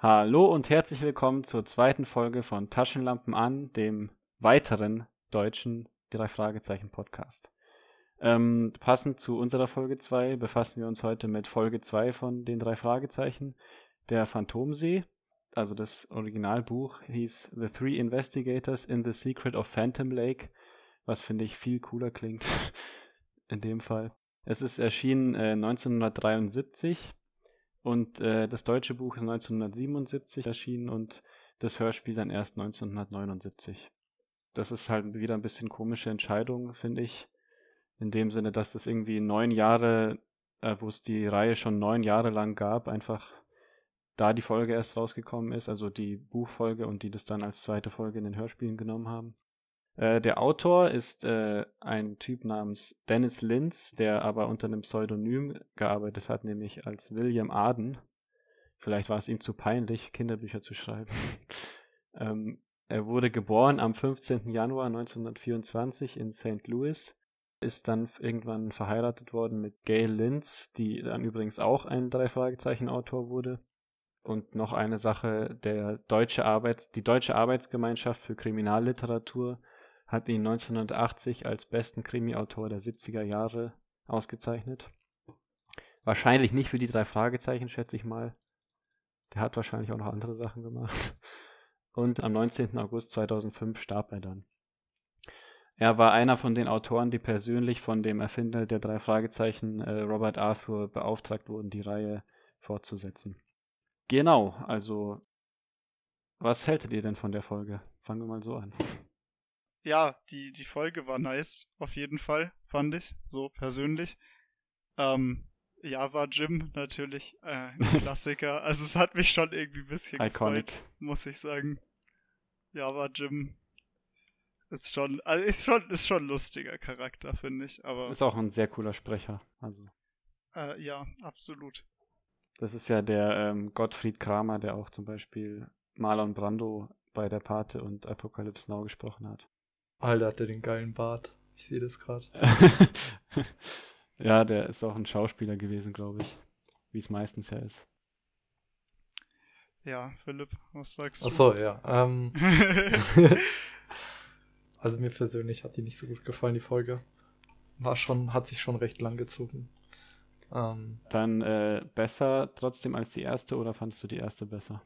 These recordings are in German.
Hallo und herzlich willkommen zur zweiten Folge von Taschenlampen an, dem weiteren deutschen drei Fragezeichen Podcast. Ähm, passend zu unserer Folge 2 befassen wir uns heute mit Folge 2 von den drei Fragezeichen, der Phantomsee. Also das Originalbuch hieß The Three Investigators in the Secret of Phantom Lake, was finde ich viel cooler klingt in dem Fall. Es ist erschienen äh, 1973 und äh, das deutsche Buch ist 1977 erschienen und das Hörspiel dann erst 1979. Das ist halt wieder ein bisschen komische Entscheidung, finde ich. In dem Sinne, dass das irgendwie neun Jahre, äh, wo es die Reihe schon neun Jahre lang gab, einfach da die Folge erst rausgekommen ist, also die Buchfolge und die das dann als zweite Folge in den Hörspielen genommen haben. Äh, der Autor ist äh, ein Typ namens Dennis Linz, der aber unter einem Pseudonym gearbeitet hat, nämlich als William Arden. Vielleicht war es ihm zu peinlich, Kinderbücher zu schreiben. ähm, er wurde geboren am 15. Januar 1924 in St. Louis, ist dann irgendwann verheiratet worden mit Gail Linz, die dann übrigens auch ein Drei-Fragezeichen-Autor wurde. Und noch eine Sache, der deutsche Arbeits-, die Deutsche Arbeitsgemeinschaft für Kriminalliteratur hat ihn 1980 als besten Krimi-Autor der 70er Jahre ausgezeichnet. Wahrscheinlich nicht für die drei Fragezeichen, schätze ich mal. Der hat wahrscheinlich auch noch andere Sachen gemacht. Und am 19. August 2005 starb er dann. Er war einer von den Autoren, die persönlich von dem Erfinder der drei Fragezeichen, äh, Robert Arthur, beauftragt wurden, die Reihe fortzusetzen. Genau, also was hältet ihr denn von der Folge? Fangen wir mal so an ja, die, die Folge war nice, auf jeden Fall, fand ich, so persönlich. Ähm, Java Jim natürlich äh, Klassiker. also es hat mich schon irgendwie ein bisschen Iconic. gefreut, muss ich sagen. Java Jim ist schon, also ist schon, ist schon ein lustiger Charakter, finde ich. Aber ist auch ein sehr cooler Sprecher. Also. Äh, ja, absolut. Das ist ja der ähm, Gottfried Kramer, der auch zum Beispiel Marlon Brando bei der Pate und Apocalypse Now gesprochen hat. Alter, hat der den geilen Bart. Ich sehe das gerade. ja, der ist auch ein Schauspieler gewesen, glaube ich. Wie es meistens ja ist. Ja, Philipp, was sagst du? Achso, ja. Ähm, also mir persönlich hat die nicht so gut gefallen, die Folge. War schon, hat sich schon recht lang gezogen. Ähm, Dann äh, besser trotzdem als die erste oder fandest du die erste besser?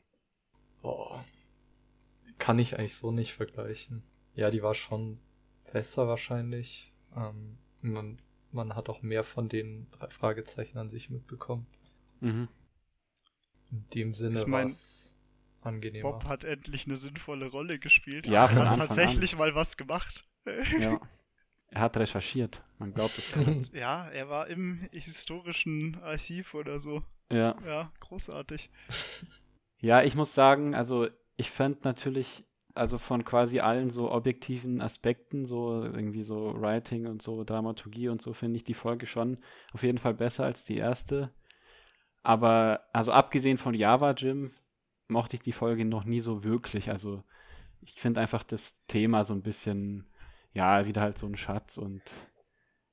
Boah. Kann ich eigentlich so nicht vergleichen. Ja, die war schon besser wahrscheinlich. Ähm, man, man hat auch mehr von den drei Fragezeichen an sich mitbekommen. Mhm. In dem Sinne ich mein, angenehmer. Bob hat endlich eine sinnvolle Rolle gespielt. Ja, er hat tatsächlich an. mal was gemacht. Ja. Er hat recherchiert. Man glaubt es nicht. Ja, er war im historischen Archiv oder so. Ja. Ja, großartig. Ja, ich muss sagen, also ich fand natürlich also von quasi allen so objektiven Aspekten, so irgendwie so Writing und so Dramaturgie und so, finde ich die Folge schon auf jeden Fall besser als die erste. Aber, also abgesehen von Java Jim, mochte ich die Folge noch nie so wirklich. Also, ich finde einfach das Thema so ein bisschen, ja, wieder halt so ein Schatz und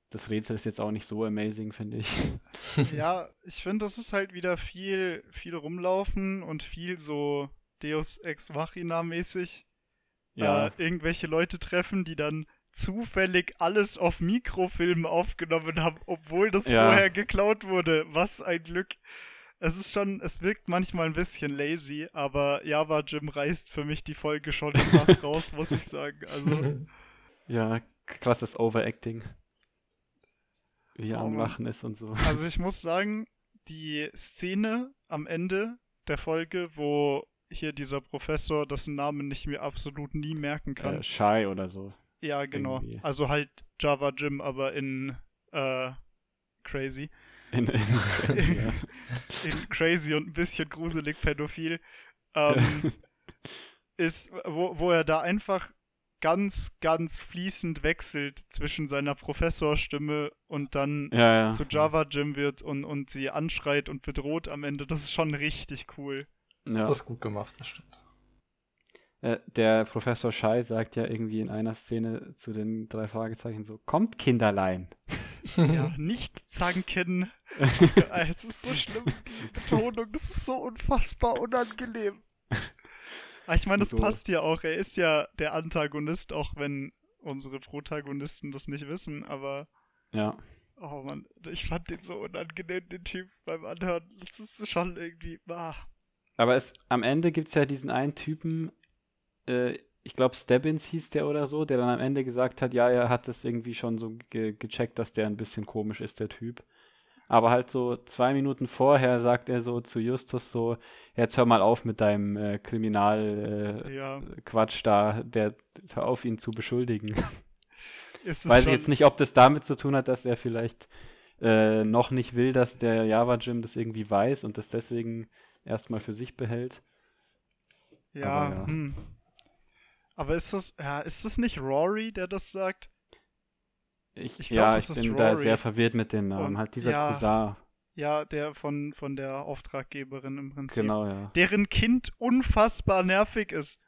das Rätsel ist jetzt auch nicht so amazing, finde ich. Ja, ich finde, das ist halt wieder viel, viel rumlaufen und viel so Deus Ex Machina mäßig ja. äh, irgendwelche Leute treffen, die dann zufällig alles auf Mikrofilm aufgenommen haben, obwohl das ja. vorher geklaut wurde. Was ein Glück. Es ist schon, es wirkt manchmal ein bisschen lazy, aber Java Jim reißt für mich die Folge schon etwas raus, muss ich sagen. Also. Ja, krasses Overacting. Wie er am Lachen ist und so. Also ich muss sagen, die Szene am Ende der Folge, wo hier dieser Professor, dessen Namen nicht mir absolut nie merken kann. Äh, Shy oder so. Ja, genau. Irgendwie. Also halt Java Jim, aber in äh, Crazy. In, in, ja. in Crazy und ein bisschen gruselig pädophil. Ähm, ist, wo, wo er da einfach ganz, ganz fließend wechselt zwischen seiner Professorstimme und dann ja, ja. zu Java Jim wird und, und sie anschreit und bedroht am Ende. Das ist schon richtig cool. Ja. Das ist gut gemacht, das stimmt. Äh, der Professor Schei sagt ja irgendwie in einer Szene zu den drei Fragezeichen so, kommt Kinderlein. ja, nicht zanken. es ist so schlimm, diese Betonung, das ist so unfassbar unangenehm. Aber ich meine, das so. passt ja auch. Er ist ja der Antagonist, auch wenn unsere Protagonisten das nicht wissen, aber. Ja. Oh Mann, ich fand den so unangenehm, den Typ beim Anhören. Das ist schon irgendwie. Ah. Aber es, am Ende gibt es ja diesen einen Typen, äh, ich glaube Stebbins hieß der oder so, der dann am Ende gesagt hat, ja, er hat das irgendwie schon so ge gecheckt, dass der ein bisschen komisch ist, der Typ. Aber halt so zwei Minuten vorher sagt er so zu Justus so, jetzt hör mal auf mit deinem äh, Kriminalquatsch äh, ja. da, der hör auf ihn zu beschuldigen. Weiß ich jetzt nicht, ob das damit zu tun hat, dass er vielleicht äh, noch nicht will, dass der Java Jim das irgendwie weiß und das deswegen erstmal für sich behält. Ja, Aber, ja. Hm. Aber ist das, ja, ist das nicht Rory, der das sagt? Ich, ich glaub, ja, ich bin Rory. da sehr verwirrt mit dem Namen. Und, halt dieser ja, Cousin. Ja, der von, von der Auftraggeberin im Prinzip. Genau, ja. Deren Kind unfassbar nervig ist.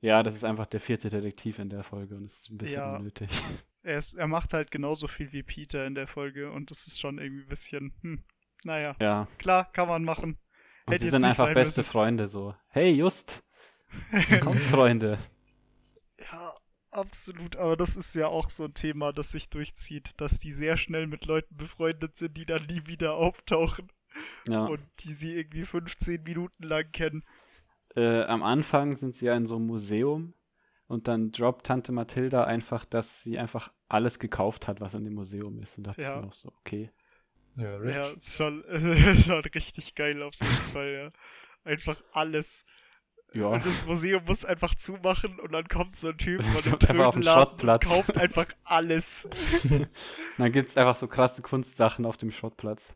Ja, das ist einfach der vierte Detektiv in der Folge und es ist ein bisschen ja, unnötig. Er, ist, er macht halt genauso viel wie Peter in der Folge und das ist schon irgendwie ein bisschen, hm, naja. Ja. Klar, kann man machen. Und Hätte sie sind einfach beste müssen. Freunde so. Hey, Just! Kommt, Freunde! Ja, absolut. Aber das ist ja auch so ein Thema, das sich durchzieht, dass die sehr schnell mit Leuten befreundet sind, die dann nie wieder auftauchen. Ja. Und die sie irgendwie 15 Minuten lang kennen. Äh, am Anfang sind sie ja in so einem Museum und dann droppt Tante Mathilda einfach, dass sie einfach alles gekauft hat, was in dem Museum ist. Und dachte ja. ich mir auch so, okay. Ja, ja ist schon, schon richtig geil auf jeden Fall, ja. Einfach alles. Ja. Und das Museum muss einfach zumachen und dann kommt so ein Typ von dem Trödelladen und kauft einfach alles. dann gibt es einfach so krasse Kunstsachen auf dem Schrottplatz.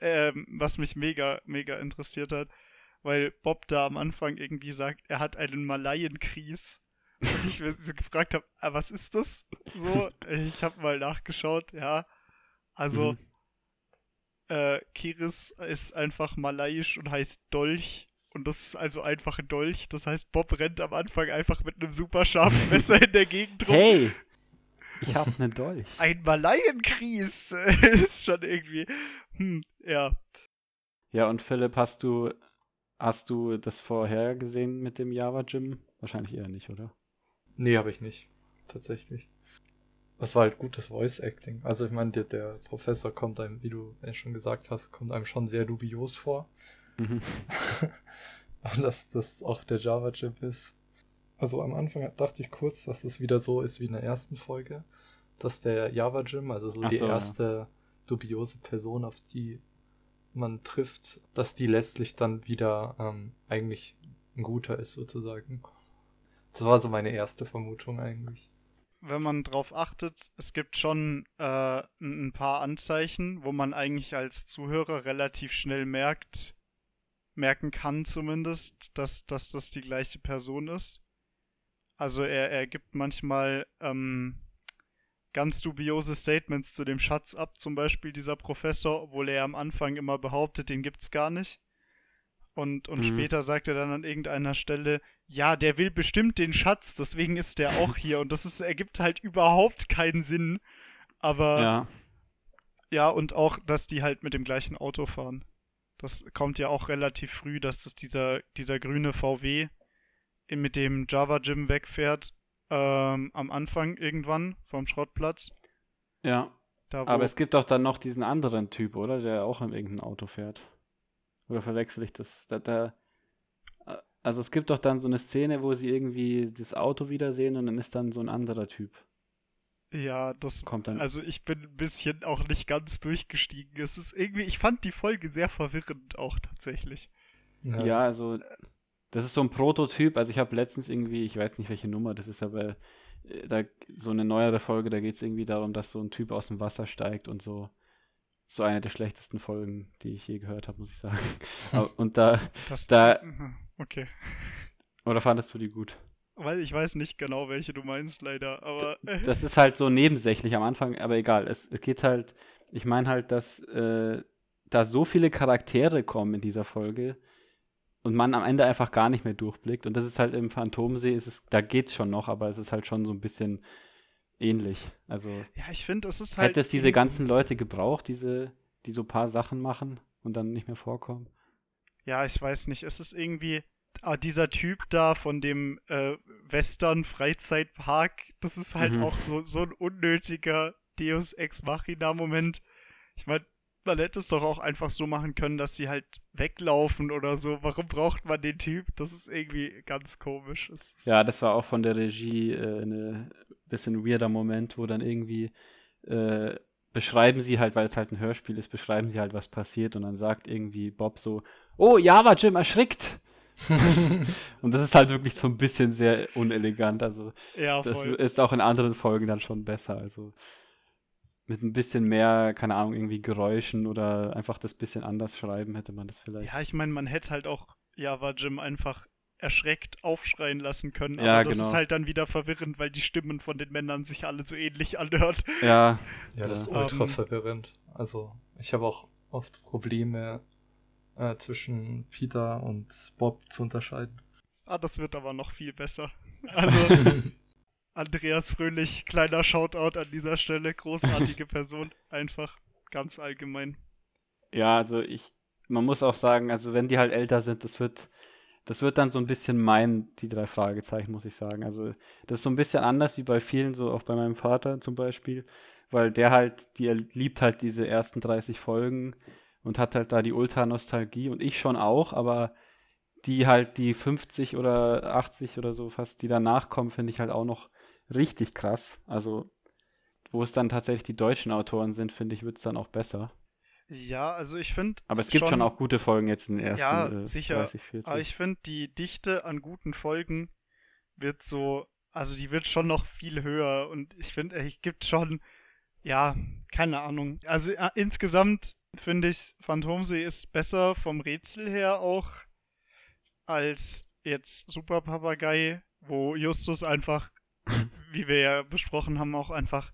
Ähm, was mich mega, mega interessiert hat, weil Bob da am Anfang irgendwie sagt, er hat einen Malaienkries. Und ich mir so gefragt habe, ah, was ist das? So, ich habe mal nachgeschaut, ja. Also, mhm. Äh, Kiris ist einfach malaiisch und heißt Dolch. Und das ist also einfach ein Dolch. Das heißt, Bob rennt am Anfang einfach mit einem super scharfen Messer in der Gegend rum. Hey! Ich hab einen Dolch. Ein Malaienkries ist schon irgendwie. Hm, ja. Ja, und Philipp, hast du, hast du das vorher gesehen mit dem Java Gym? Wahrscheinlich eher nicht, oder? Nee, habe ich nicht. Tatsächlich. Das war halt gutes Voice Acting. Also ich meine, der, der Professor kommt einem, wie du schon gesagt hast, kommt einem schon sehr dubios vor. Mhm. Und dass das auch der Java-Chip ist. Also am Anfang dachte ich kurz, dass es wieder so ist wie in der ersten Folge, dass der Java Jim, also so Ach die so, erste ja. dubiose Person, auf die man trifft, dass die letztlich dann wieder ähm, eigentlich ein guter ist sozusagen. Das war so meine erste Vermutung eigentlich. Wenn man drauf achtet, es gibt schon äh, ein paar Anzeichen, wo man eigentlich als Zuhörer relativ schnell merkt, merken kann zumindest, dass, dass das die gleiche Person ist. Also er, er gibt manchmal ähm, ganz dubiose Statements zu dem Schatz ab, zum Beispiel dieser Professor, obwohl er am Anfang immer behauptet, den gibt's gar nicht. Und, und mhm. später sagt er dann an irgendeiner Stelle, ja, der will bestimmt den Schatz, deswegen ist der auch hier. Und das ist, ergibt halt überhaupt keinen Sinn. Aber ja. ja, und auch, dass die halt mit dem gleichen Auto fahren. Das kommt ja auch relativ früh, dass das dieser, dieser grüne VW mit dem Java Gym wegfährt. Ähm, am Anfang irgendwann vom Schrottplatz. Ja. Da, Aber es gibt doch dann noch diesen anderen Typ, oder? Der auch in irgendeinem Auto fährt. Oder verwechsel ich das? Da, da, also es gibt doch dann so eine Szene, wo sie irgendwie das Auto wiedersehen und dann ist dann so ein anderer Typ. Ja, das kommt dann. Also ich bin ein bisschen auch nicht ganz durchgestiegen. Es ist irgendwie, ich fand die Folge sehr verwirrend auch tatsächlich. Ja, ja also das ist so ein Prototyp. Also ich habe letztens irgendwie, ich weiß nicht welche Nummer das ist, aber äh, da so eine neuere Folge, da geht es irgendwie darum, dass so ein Typ aus dem Wasser steigt und so. So eine der schlechtesten Folgen, die ich je gehört habe, muss ich sagen. und da, das, da. Okay. Oder fandest du die gut? Weil ich weiß nicht genau, welche du meinst, leider, aber. das ist halt so nebensächlich am Anfang, aber egal. Es, es geht halt, ich meine halt, dass äh, da so viele Charaktere kommen in dieser Folge und man am Ende einfach gar nicht mehr durchblickt. Und das ist halt im Phantomsee, ist es, da geht's schon noch, aber es ist halt schon so ein bisschen ähnlich. Also. Ja, ich finde, es ist halt. Hätte es diese ganzen Leute gebraucht, diese die so ein paar Sachen machen und dann nicht mehr vorkommen. Ja, ich weiß nicht. Es ist irgendwie dieser Typ da von dem äh, Western Freizeitpark. Das ist halt mhm. auch so, so ein unnötiger Deus Ex Machina Moment. Ich meine, man hätte es doch auch einfach so machen können, dass sie halt weglaufen oder so. Warum braucht man den Typ? Das ist irgendwie ganz komisch. Ja, das war auch von der Regie äh, ein bisschen weirder Moment, wo dann irgendwie äh, beschreiben sie halt, weil es halt ein Hörspiel ist, beschreiben sie halt, was passiert und dann sagt irgendwie Bob so, oh, Java Jim erschrickt. und das ist halt wirklich so ein bisschen sehr unelegant. Also ja, das ist auch in anderen Folgen dann schon besser. Also mit ein bisschen mehr, keine Ahnung, irgendwie Geräuschen oder einfach das bisschen anders schreiben, hätte man das vielleicht. Ja, ich meine, man hätte halt auch Java Jim einfach erschreckt aufschreien lassen können. Aber ja, das genau. ist halt dann wieder verwirrend, weil die Stimmen von den Männern sich alle so ähnlich anhören. Ja. Ja, das ist ultra um, verwirrend. Also, ich habe auch oft Probleme äh, zwischen Peter und Bob zu unterscheiden. Ah, das wird aber noch viel besser. Also, Andreas Fröhlich, kleiner Shoutout an dieser Stelle, großartige Person, einfach ganz allgemein. Ja, also ich, man muss auch sagen, also wenn die halt älter sind, das wird, das wird dann so ein bisschen mein, die drei Fragezeichen, muss ich sagen. Also das ist so ein bisschen anders wie bei vielen, so auch bei meinem Vater zum Beispiel, weil der halt, die liebt halt diese ersten 30 Folgen und hat halt da die Ultra-Nostalgie und ich schon auch, aber die halt die 50 oder 80 oder so fast, die danach kommen, finde ich halt auch noch richtig krass. Also, wo es dann tatsächlich die deutschen Autoren sind, finde ich, wird es dann auch besser. Ja, also ich finde. Aber es gibt schon, schon, auch gute Folgen jetzt in den ersten ja, äh, sicher. 30, 40. Aber ich finde, die Dichte an guten Folgen wird so, also die wird schon noch viel höher und ich finde, es gibt schon, ja, keine Ahnung. Also äh, insgesamt finde ich, Phantomsee ist besser vom Rätsel her auch als jetzt Super Papagei, wo Justus einfach wie wir ja besprochen haben, auch einfach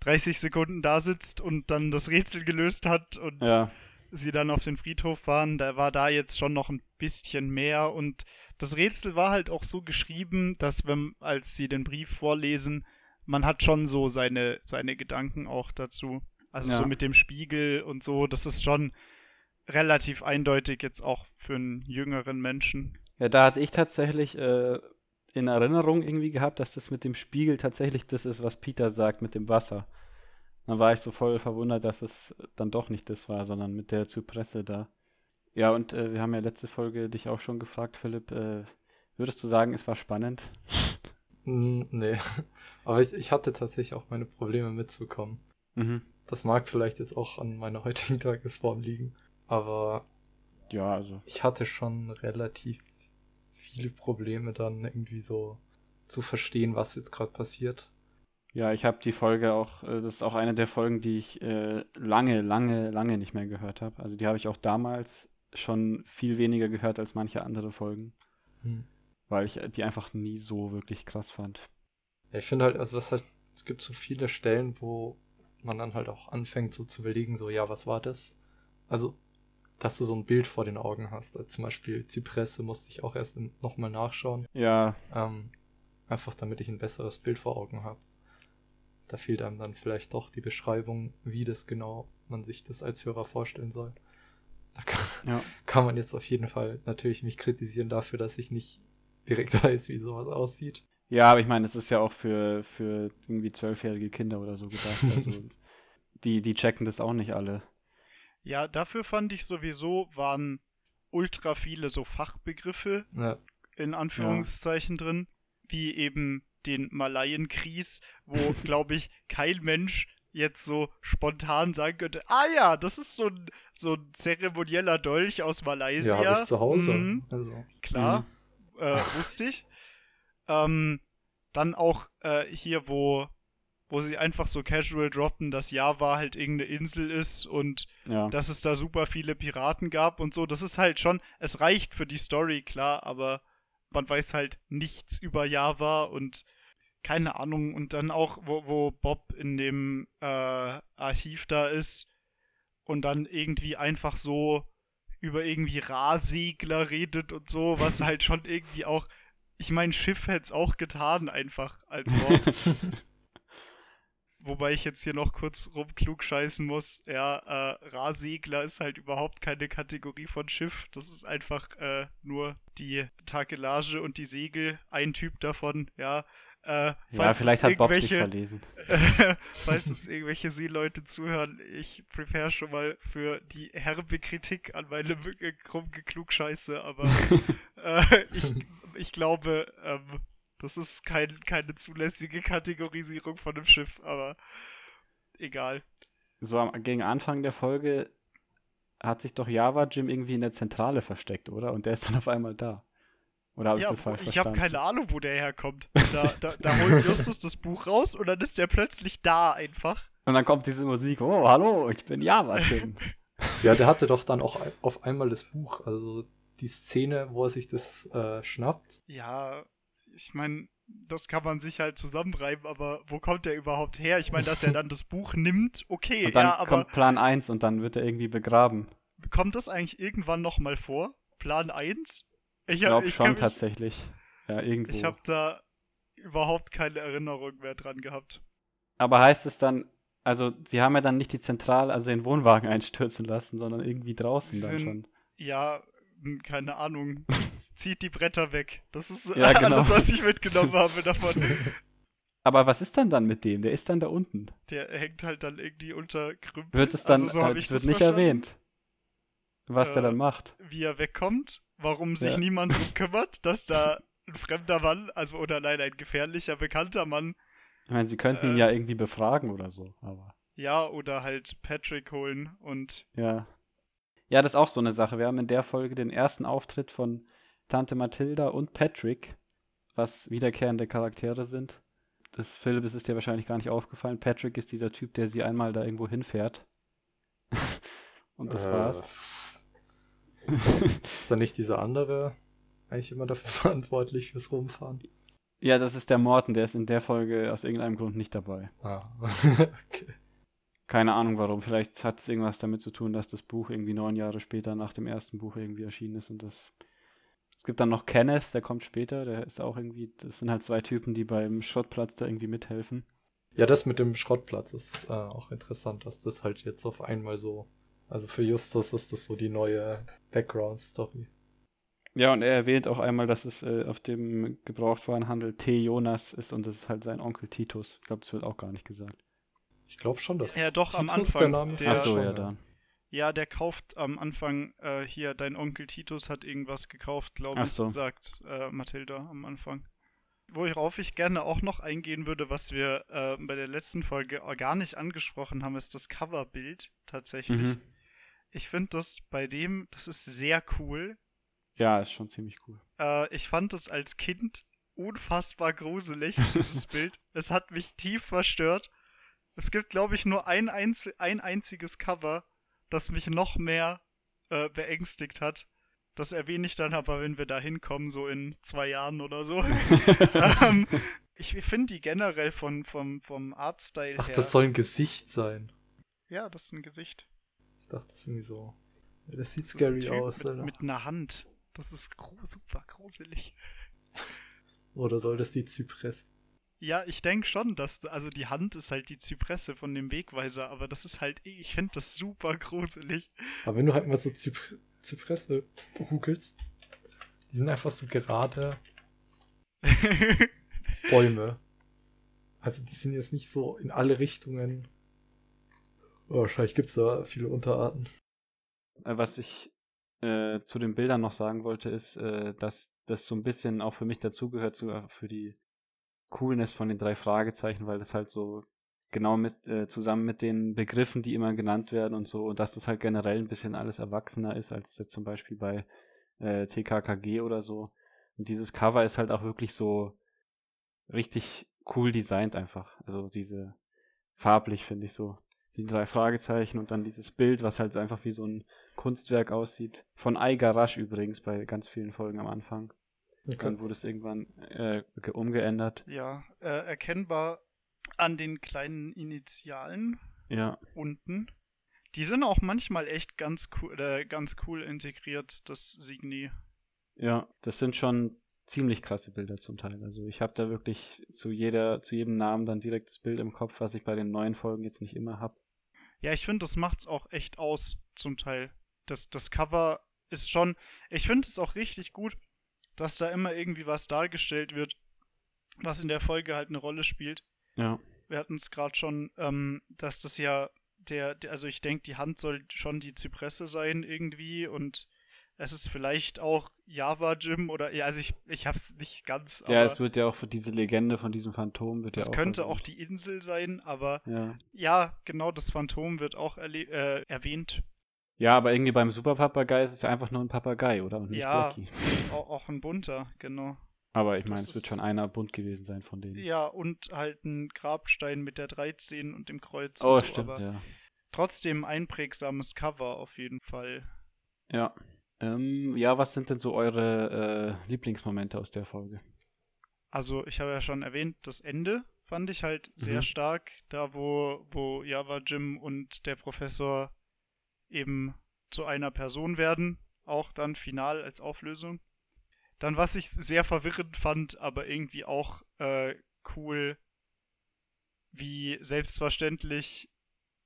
30 Sekunden da sitzt und dann das Rätsel gelöst hat und ja. sie dann auf den Friedhof fahren. Da war da jetzt schon noch ein bisschen mehr und das Rätsel war halt auch so geschrieben, dass wenn, als sie den Brief vorlesen, man hat schon so seine, seine Gedanken auch dazu. Also ja. so mit dem Spiegel und so, das ist schon relativ eindeutig jetzt auch für einen jüngeren Menschen. Ja, da hatte ich tatsächlich äh, in Erinnerung irgendwie gehabt, dass das mit dem Spiegel tatsächlich das ist, was Peter sagt mit dem Wasser. Dann war ich so voll verwundert, dass es dann doch nicht das war, sondern mit der Zypresse da. Ja, und äh, wir haben ja letzte Folge dich auch schon gefragt, Philipp. Äh, würdest du sagen, es war spannend? Mm, nee, aber ich, ich hatte tatsächlich auch meine Probleme mitzukommen. Mhm. Das mag vielleicht jetzt auch an meiner heutigen Tagesform liegen, aber ja, also ich hatte schon relativ viele Probleme dann irgendwie so zu verstehen, was jetzt gerade passiert. Ja, ich habe die Folge auch, äh, das ist auch eine der Folgen, die ich äh, lange, lange, lange nicht mehr gehört habe. Also die habe ich auch damals schon viel weniger gehört als manche andere Folgen. Hm. Weil ich die einfach nie so wirklich krass fand. Ja, ich finde halt, also das halt, es gibt so viele Stellen, wo man dann halt auch anfängt so zu überlegen, so, ja, was war das? Also dass du so ein Bild vor den Augen hast. Also zum Beispiel Zypresse musste ich auch erst nochmal nachschauen. Ja. Ähm, einfach damit ich ein besseres Bild vor Augen habe. Da fehlt einem dann vielleicht doch die Beschreibung, wie das genau man sich das als Hörer vorstellen soll. Da kann, ja. kann man jetzt auf jeden Fall natürlich mich kritisieren dafür, dass ich nicht direkt weiß, wie sowas aussieht. Ja, aber ich meine, es ist ja auch für, für irgendwie zwölfjährige Kinder oder so gedacht. Also die, die checken das auch nicht alle. Ja, dafür fand ich sowieso, waren ultra viele so Fachbegriffe ja. in Anführungszeichen ja. drin, wie eben den Malayenkries, wo, glaube ich, kein Mensch jetzt so spontan sagen könnte, ah ja, das ist so ein, so ein zeremonieller Dolch aus Malaysia. Ja, hab ich zu Hause. Mhm. Also. Klar, mhm. äh, wusste ich. Ähm, dann auch äh, hier, wo wo sie einfach so casual droppen, dass Java halt irgendeine Insel ist und ja. dass es da super viele Piraten gab und so. Das ist halt schon, es reicht für die Story, klar, aber man weiß halt nichts über Java und keine Ahnung. Und dann auch, wo, wo Bob in dem äh, Archiv da ist und dann irgendwie einfach so über irgendwie Rahsegler redet und so, was halt schon irgendwie auch, ich meine, Schiff hätte es auch getan, einfach als Wort. Wobei ich jetzt hier noch kurz rumklug scheißen muss. Ja, äh, Rahsegler ist halt überhaupt keine Kategorie von Schiff. Das ist einfach äh, nur die Takelage und die Segel. Ein Typ davon, ja. Äh, ja, vielleicht hat Bob sich verlesen. falls uns irgendwelche Seeleute zuhören, ich prepare schon mal für die herbe Kritik an meine krumme Klugscheiße, aber äh, ich, ich glaube, ähm, das ist kein, keine zulässige Kategorisierung von einem Schiff, aber egal. So gegen Anfang der Folge hat sich doch Java Jim irgendwie in der Zentrale versteckt, oder? Und der ist dann auf einmal da. Oder habe ja, ich das falsch ich verstanden? Ich habe keine Ahnung, wo der herkommt. Da, da, da holt Justus das Buch raus und dann ist der plötzlich da einfach. Und dann kommt diese Musik. Oh, hallo, ich bin Java Jim. ja, der hatte doch dann auch auf einmal das Buch. Also die Szene, wo er sich das äh, schnappt. Ja, ich meine, das kann man sich halt zusammenreiben, aber wo kommt der überhaupt her? Ich meine, dass er dann das Buch nimmt, okay, und dann ja, aber. kommt Plan 1 und dann wird er irgendwie begraben. Kommt das eigentlich irgendwann nochmal vor? Plan 1? Ich glaube schon mich, tatsächlich. Ja, irgendwo. Ich habe da überhaupt keine Erinnerung mehr dran gehabt. Aber heißt es dann, also sie haben ja dann nicht die Zentrale, also den Wohnwagen einstürzen lassen, sondern irgendwie draußen sie dann sind, schon. Ja, keine Ahnung, zieht die Bretter weg. Das ist ja, genau. alles, was ich mitgenommen habe davon. Aber was ist dann dann mit dem? Der ist dann da unten. Der hängt halt dann irgendwie unter Krümpel. Wird es dann, also so äh, wird nicht verstanden. erwähnt, was äh, der dann macht. Wie er wegkommt, warum sich ja. niemand so kümmert, dass da ein fremder Mann, also oder nein, ein gefährlicher, bekannter Mann. Ich meine, sie könnten äh, ihn ja irgendwie befragen oder so, aber. Ja, oder halt Patrick holen und. Ja. Ja, das ist auch so eine Sache. Wir haben in der Folge den ersten Auftritt von Tante Mathilda und Patrick, was wiederkehrende Charaktere sind. Das Philipp ist dir wahrscheinlich gar nicht aufgefallen. Patrick ist dieser Typ, der sie einmal da irgendwo hinfährt. und das äh, war's. ist da nicht dieser andere eigentlich immer dafür verantwortlich fürs Rumfahren? Ja, das ist der Morten, der ist in der Folge aus irgendeinem Grund nicht dabei. Ah, okay. Keine Ahnung warum. Vielleicht hat es irgendwas damit zu tun, dass das Buch irgendwie neun Jahre später nach dem ersten Buch irgendwie erschienen ist und das. Es gibt dann noch Kenneth, der kommt später, der ist auch irgendwie, das sind halt zwei Typen, die beim Schrottplatz da irgendwie mithelfen. Ja, das mit dem Schrottplatz ist äh, auch interessant, dass das halt jetzt auf einmal so, also für Justus ist das so die neue Background-Story. Ja, und er erwähnt auch einmal, dass es äh, auf dem Gebrauchtwarenhandel T. Jonas ist und das ist halt sein Onkel Titus. Ich glaube, das wird auch gar nicht gesagt. Ich glaube schon, dass ja doch Titus am Anfang der Name der, Achso, ja dann. Ja, der kauft am Anfang äh, hier dein Onkel Titus hat irgendwas gekauft, glaube ich, so. sagt äh, Mathilda am Anfang. Worauf ich gerne auch noch eingehen würde, was wir äh, bei der letzten Folge gar nicht angesprochen haben, ist das Coverbild tatsächlich. Mhm. Ich finde das bei dem, das ist sehr cool. Ja, ist schon ziemlich cool. Äh, ich fand das als Kind unfassbar gruselig, dieses Bild. Es hat mich tief verstört. Es gibt, glaube ich, nur ein, einzel ein einziges Cover, das mich noch mehr äh, beängstigt hat. Das erwähne ich dann aber, wenn wir da hinkommen, so in zwei Jahren oder so. ähm, ich finde die generell von, vom, vom Artstyle Ach, her. Ach, das soll ein Gesicht sein. Ja, das ist ein Gesicht. Ich dachte, das ist irgendwie so. Das sieht das scary aus, mit? Mit einer Hand. Das ist gro super gruselig. Oder soll das die Zypress? Ja, ich denke schon, dass, also die Hand ist halt die Zypresse von dem Wegweiser, aber das ist halt, ich finde das super gruselig. Aber wenn du halt mal so Zyp Zypresse googelst, die sind einfach so gerade Bäume. Also die sind jetzt nicht so in alle Richtungen. Oh, wahrscheinlich gibt es da viele Unterarten. Äh, was ich äh, zu den Bildern noch sagen wollte, ist, äh, dass das so ein bisschen auch für mich dazugehört, sogar für die Coolness von den drei Fragezeichen, weil das halt so genau mit äh, zusammen mit den Begriffen, die immer genannt werden und so, und dass das halt generell ein bisschen alles erwachsener ist als jetzt zum Beispiel bei äh, TKKG oder so. Und dieses Cover ist halt auch wirklich so richtig cool designt einfach. Also diese farblich finde ich so. Die drei Fragezeichen und dann dieses Bild, was halt einfach wie so ein Kunstwerk aussieht. Von Aigar Rasch übrigens bei ganz vielen Folgen am Anfang. Okay. Dann wurde es irgendwann äh, umgeändert. Ja, äh, erkennbar an den kleinen Initialen ja. unten. Die sind auch manchmal echt ganz cool, äh, ganz cool integriert, das Signi. Ja, das sind schon ziemlich krasse Bilder zum Teil. Also ich habe da wirklich zu jeder, zu jedem Namen dann direkt das Bild im Kopf, was ich bei den neuen Folgen jetzt nicht immer habe. Ja, ich finde, das macht's auch echt aus, zum Teil. Das, das Cover ist schon. Ich finde es auch richtig gut, dass da immer irgendwie was dargestellt wird, was in der Folge halt eine Rolle spielt. Ja. Wir hatten es gerade schon, ähm, dass das ja der, der also ich denke, die Hand soll schon die Zypresse sein irgendwie und es ist vielleicht auch Java Jim oder ja, also ich, ich hab's nicht ganz. ja, es wird ja auch für diese Legende von diesem Phantom wird ja auch. Es könnte auch die Insel sein, aber ja, ja genau, das Phantom wird auch äh, erwähnt. Ja, aber irgendwie beim Superpapagei ist es ja einfach nur ein Papagei, oder? Und nicht ja, auch, auch ein bunter, genau. Aber ich meine, es wird schon einer bunt gewesen sein von denen. Ja, und halt ein Grabstein mit der 13 und dem Kreuz. Oh, so, stimmt, ja. Trotzdem einprägsames Cover auf jeden Fall. Ja. Ähm, ja, was sind denn so eure äh, Lieblingsmomente aus der Folge? Also, ich habe ja schon erwähnt, das Ende fand ich halt sehr mhm. stark. Da, wo, wo Java Jim und der Professor eben zu einer Person werden. Auch dann final als Auflösung. Dann, was ich sehr verwirrend fand, aber irgendwie auch äh, cool, wie selbstverständlich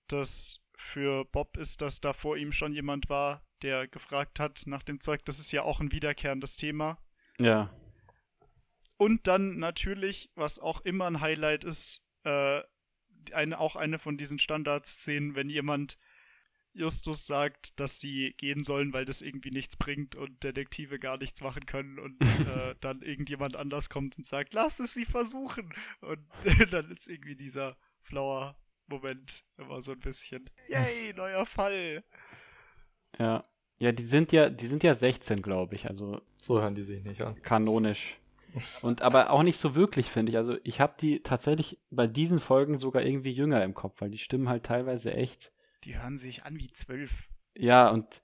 das für Bob ist, dass da vor ihm schon jemand war, der gefragt hat nach dem Zeug. Das ist ja auch ein wiederkehrendes Thema. Ja. Und dann natürlich, was auch immer ein Highlight ist, äh, eine, auch eine von diesen Standardszenen, wenn jemand Justus sagt, dass sie gehen sollen, weil das irgendwie nichts bringt und Detektive gar nichts machen können und äh, dann irgendjemand anders kommt und sagt, lasst es sie versuchen. Und dann ist irgendwie dieser Flower Moment immer so ein bisschen, yay, neuer Fall. Ja. Ja, die sind ja, die sind ja 16, glaube ich, also. So hören die sich nicht an. Kanonisch. Und aber auch nicht so wirklich, finde ich. Also ich habe die tatsächlich bei diesen Folgen sogar irgendwie jünger im Kopf, weil die stimmen halt teilweise echt die hören sich an wie zwölf. Ja, und,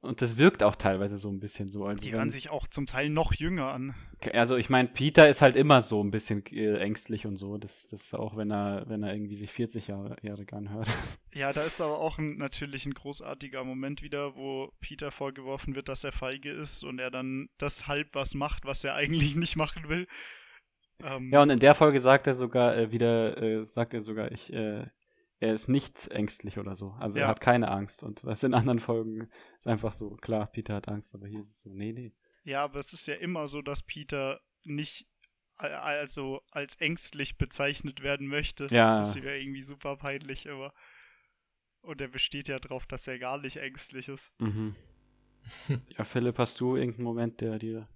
und das wirkt auch teilweise so ein bisschen so. Also die hören sich auch zum Teil noch jünger an. Also ich meine, Peter ist halt immer so ein bisschen äh, ängstlich und so. Das, das auch, wenn er, wenn er irgendwie sich 40 Jahre, Jahre anhört. Ja, da ist aber auch ein, natürlich ein großartiger Moment wieder, wo Peter vorgeworfen wird, dass er feige ist und er dann das halb was macht, was er eigentlich nicht machen will. Ähm, ja, und in der Folge sagt er sogar äh, wieder, äh, sagt er sogar, ich, äh, er ist nicht ängstlich oder so. Also ja. er hat keine Angst. Und was in anderen Folgen ist einfach so, klar, Peter hat Angst, aber hier ist es so, nee, nee. Ja, aber es ist ja immer so, dass Peter nicht also als ängstlich bezeichnet werden möchte. Ja. Das ist ja irgendwie super peinlich immer. Und er besteht ja darauf, dass er gar nicht ängstlich ist. Mhm. ja, Philipp, hast du irgendeinen Moment, der dir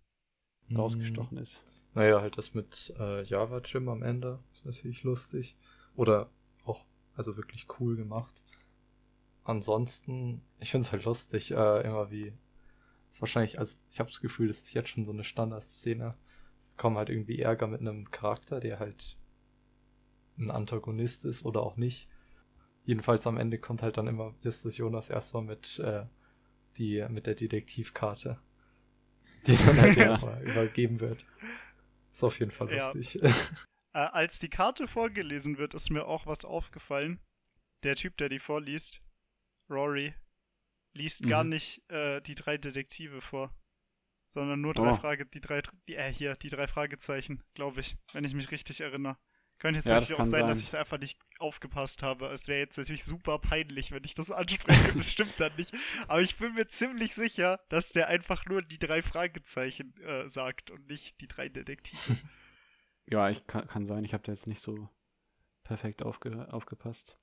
hm. rausgestochen ist? Naja, halt das mit äh, Java Jim am Ende. ist natürlich lustig. Oder also wirklich cool gemacht. Ansonsten, ich finde es halt lustig, äh, immer wie. Ist wahrscheinlich, also ich habe das Gefühl, das ist jetzt schon so eine Standardszene. Es kommen halt irgendwie Ärger mit einem Charakter, der halt ein Antagonist ist oder auch nicht. Jedenfalls am Ende kommt halt dann immer Justus Jonas erstmal mit, äh, die, mit der Detektivkarte, die dann halt ja. übergeben wird. Ist auf jeden Fall lustig. Ja. Äh, als die Karte vorgelesen wird, ist mir auch was aufgefallen. Der Typ, der die vorliest, Rory, liest mhm. gar nicht äh, die drei Detektive vor, sondern nur drei oh. Frage, die drei, die, äh, hier, die drei Fragezeichen, glaube ich, wenn ich mich richtig erinnere. Könnte jetzt ja, natürlich auch sein, sein, dass ich da einfach nicht aufgepasst habe. Es wäre jetzt natürlich super peinlich, wenn ich das anspreche. das stimmt dann nicht. Aber ich bin mir ziemlich sicher, dass der einfach nur die drei Fragezeichen äh, sagt und nicht die drei Detektive. Ja, ich kann, kann sein, ich habe da jetzt nicht so perfekt aufge, aufgepasst.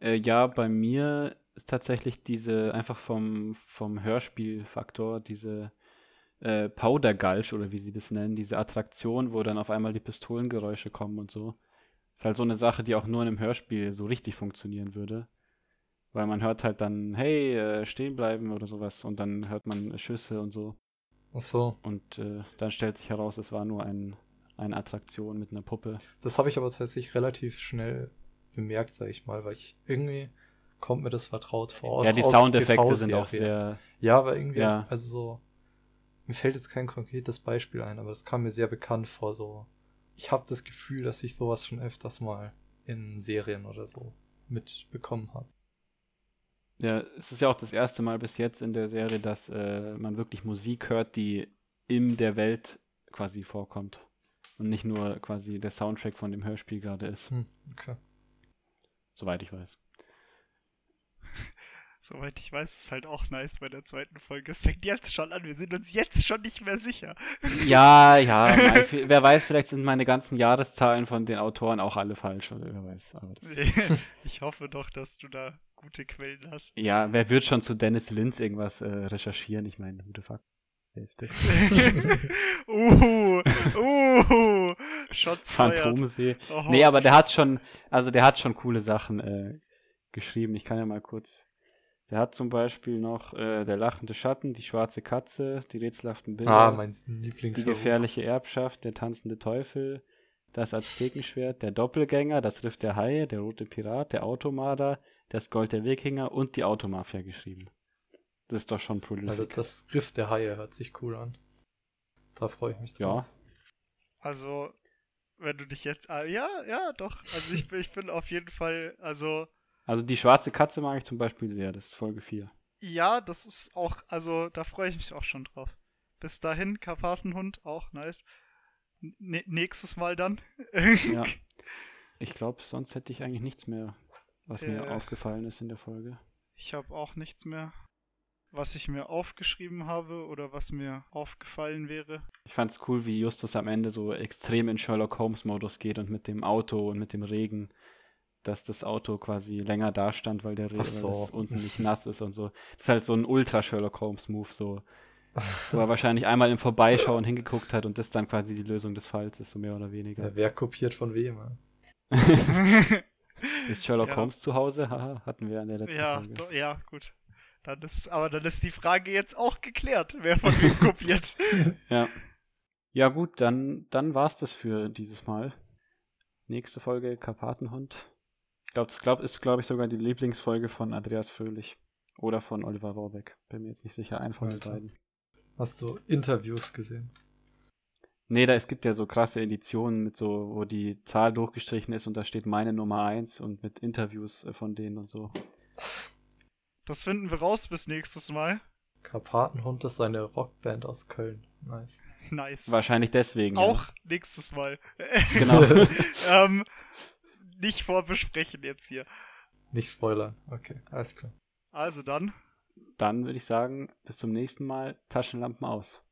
Äh, ja, bei mir ist tatsächlich diese, einfach vom, vom Hörspielfaktor, diese äh, Powder Gulch oder wie sie das nennen, diese Attraktion, wo dann auf einmal die Pistolengeräusche kommen und so. Ist halt so eine Sache, die auch nur in einem Hörspiel so richtig funktionieren würde. Weil man hört halt dann, hey, äh, stehen bleiben oder sowas und dann hört man Schüsse und so. Ach so. Und äh, dann stellt sich heraus, es war nur ein eine Attraktion mit einer Puppe. Das habe ich aber tatsächlich relativ schnell bemerkt, sag ich mal, weil ich irgendwie kommt mir das vertraut vor. Ja, die Soundeffekte sind auch sehr. Ja, aber irgendwie, ja. also so, mir fällt jetzt kein konkretes Beispiel ein, aber das kam mir sehr bekannt vor. So, ich habe das Gefühl, dass ich sowas schon öfters mal in Serien oder so mitbekommen habe. Ja, es ist ja auch das erste Mal bis jetzt in der Serie, dass äh, man wirklich Musik hört, die in der Welt quasi vorkommt. Und nicht nur quasi der Soundtrack von dem Hörspiel gerade ist. Hm, okay. Soweit ich weiß. Soweit ich weiß, ist halt auch nice bei der zweiten Folge. Es fängt jetzt schon an, wir sind uns jetzt schon nicht mehr sicher. Ja, ja, mein, wer weiß, vielleicht sind meine ganzen Jahreszahlen von den Autoren auch alle falsch, oder wer weiß. ich hoffe doch, dass du da gute Quellen hast. Ja, wer wird schon zu Dennis Linz irgendwas äh, recherchieren? Ich meine, gute Fuck. Ist das? uh, uh, Shots Phantomsee. Oh, nee, aber der hat schon, also der hat schon coole Sachen äh, geschrieben. Ich kann ja mal kurz der hat zum Beispiel noch äh, Der lachende Schatten, Die schwarze Katze, Die rätselhaften Bilder, ah, mein Lieblings Die gefährliche Erbschaft, Der tanzende Teufel, Das Aztekenschwert, Der Doppelgänger, Das Riff der Haie, Der rote Pirat, Der Automarder, Das Gold der Wikinger und Die Automafia geschrieben. Das ist doch schon prolific. Also das Riff der Haie hört sich cool an. Da freue ich mich drauf. Ja. Also, wenn du dich jetzt. Ah, ja, ja, doch. Also ich, ich bin auf jeden Fall. Also also die schwarze Katze mag ich zum Beispiel sehr, das ist Folge 4. Ja, das ist auch, also da freue ich mich auch schon drauf. Bis dahin, Karpatenhund, auch nice. N nächstes Mal dann. ja. Ich glaube, sonst hätte ich eigentlich nichts mehr, was äh, mir aufgefallen ist in der Folge. Ich habe auch nichts mehr, was ich mir aufgeschrieben habe oder was mir aufgefallen wäre. Ich fand es cool, wie Justus am Ende so extrem in Sherlock Holmes-Modus geht und mit dem Auto und mit dem Regen dass das Auto quasi länger da stand, weil der so. unten nicht nass ist und so. Das ist halt so ein Ultra Sherlock Holmes Move, so. wo er wahrscheinlich einmal im Vorbeischauen hingeguckt hat und das dann quasi die Lösung des Falls ist, so mehr oder weniger. Ja, wer kopiert von wem? ist Sherlock ja. Holmes zu Hause? Haha, hatten wir an der letzten ja, Folge. Ja, gut. Dann ist, aber dann ist die Frage jetzt auch geklärt, wer von wem kopiert. ja. Ja, gut, dann, dann war's das für dieses Mal. Nächste Folge Karpatenhund glaube, das glaub, ist, glaube ich, sogar die Lieblingsfolge von Andreas Fröhlich oder von Oliver Rohrbeck. Bin mir jetzt nicht sicher, ein von den beiden. Hast du Interviews gesehen? Nee, da es gibt ja so krasse Editionen mit so, wo die Zahl durchgestrichen ist und da steht meine Nummer 1 und mit Interviews äh, von denen und so. Das finden wir raus bis nächstes Mal. Karpatenhund ist eine Rockband aus Köln. Nice. Nice. Wahrscheinlich deswegen. Auch ja. nächstes Mal. Genau. ähm, nicht vorbesprechen jetzt hier. Nicht spoilern. Okay, alles klar. Also dann. Dann würde ich sagen, bis zum nächsten Mal. Taschenlampen aus.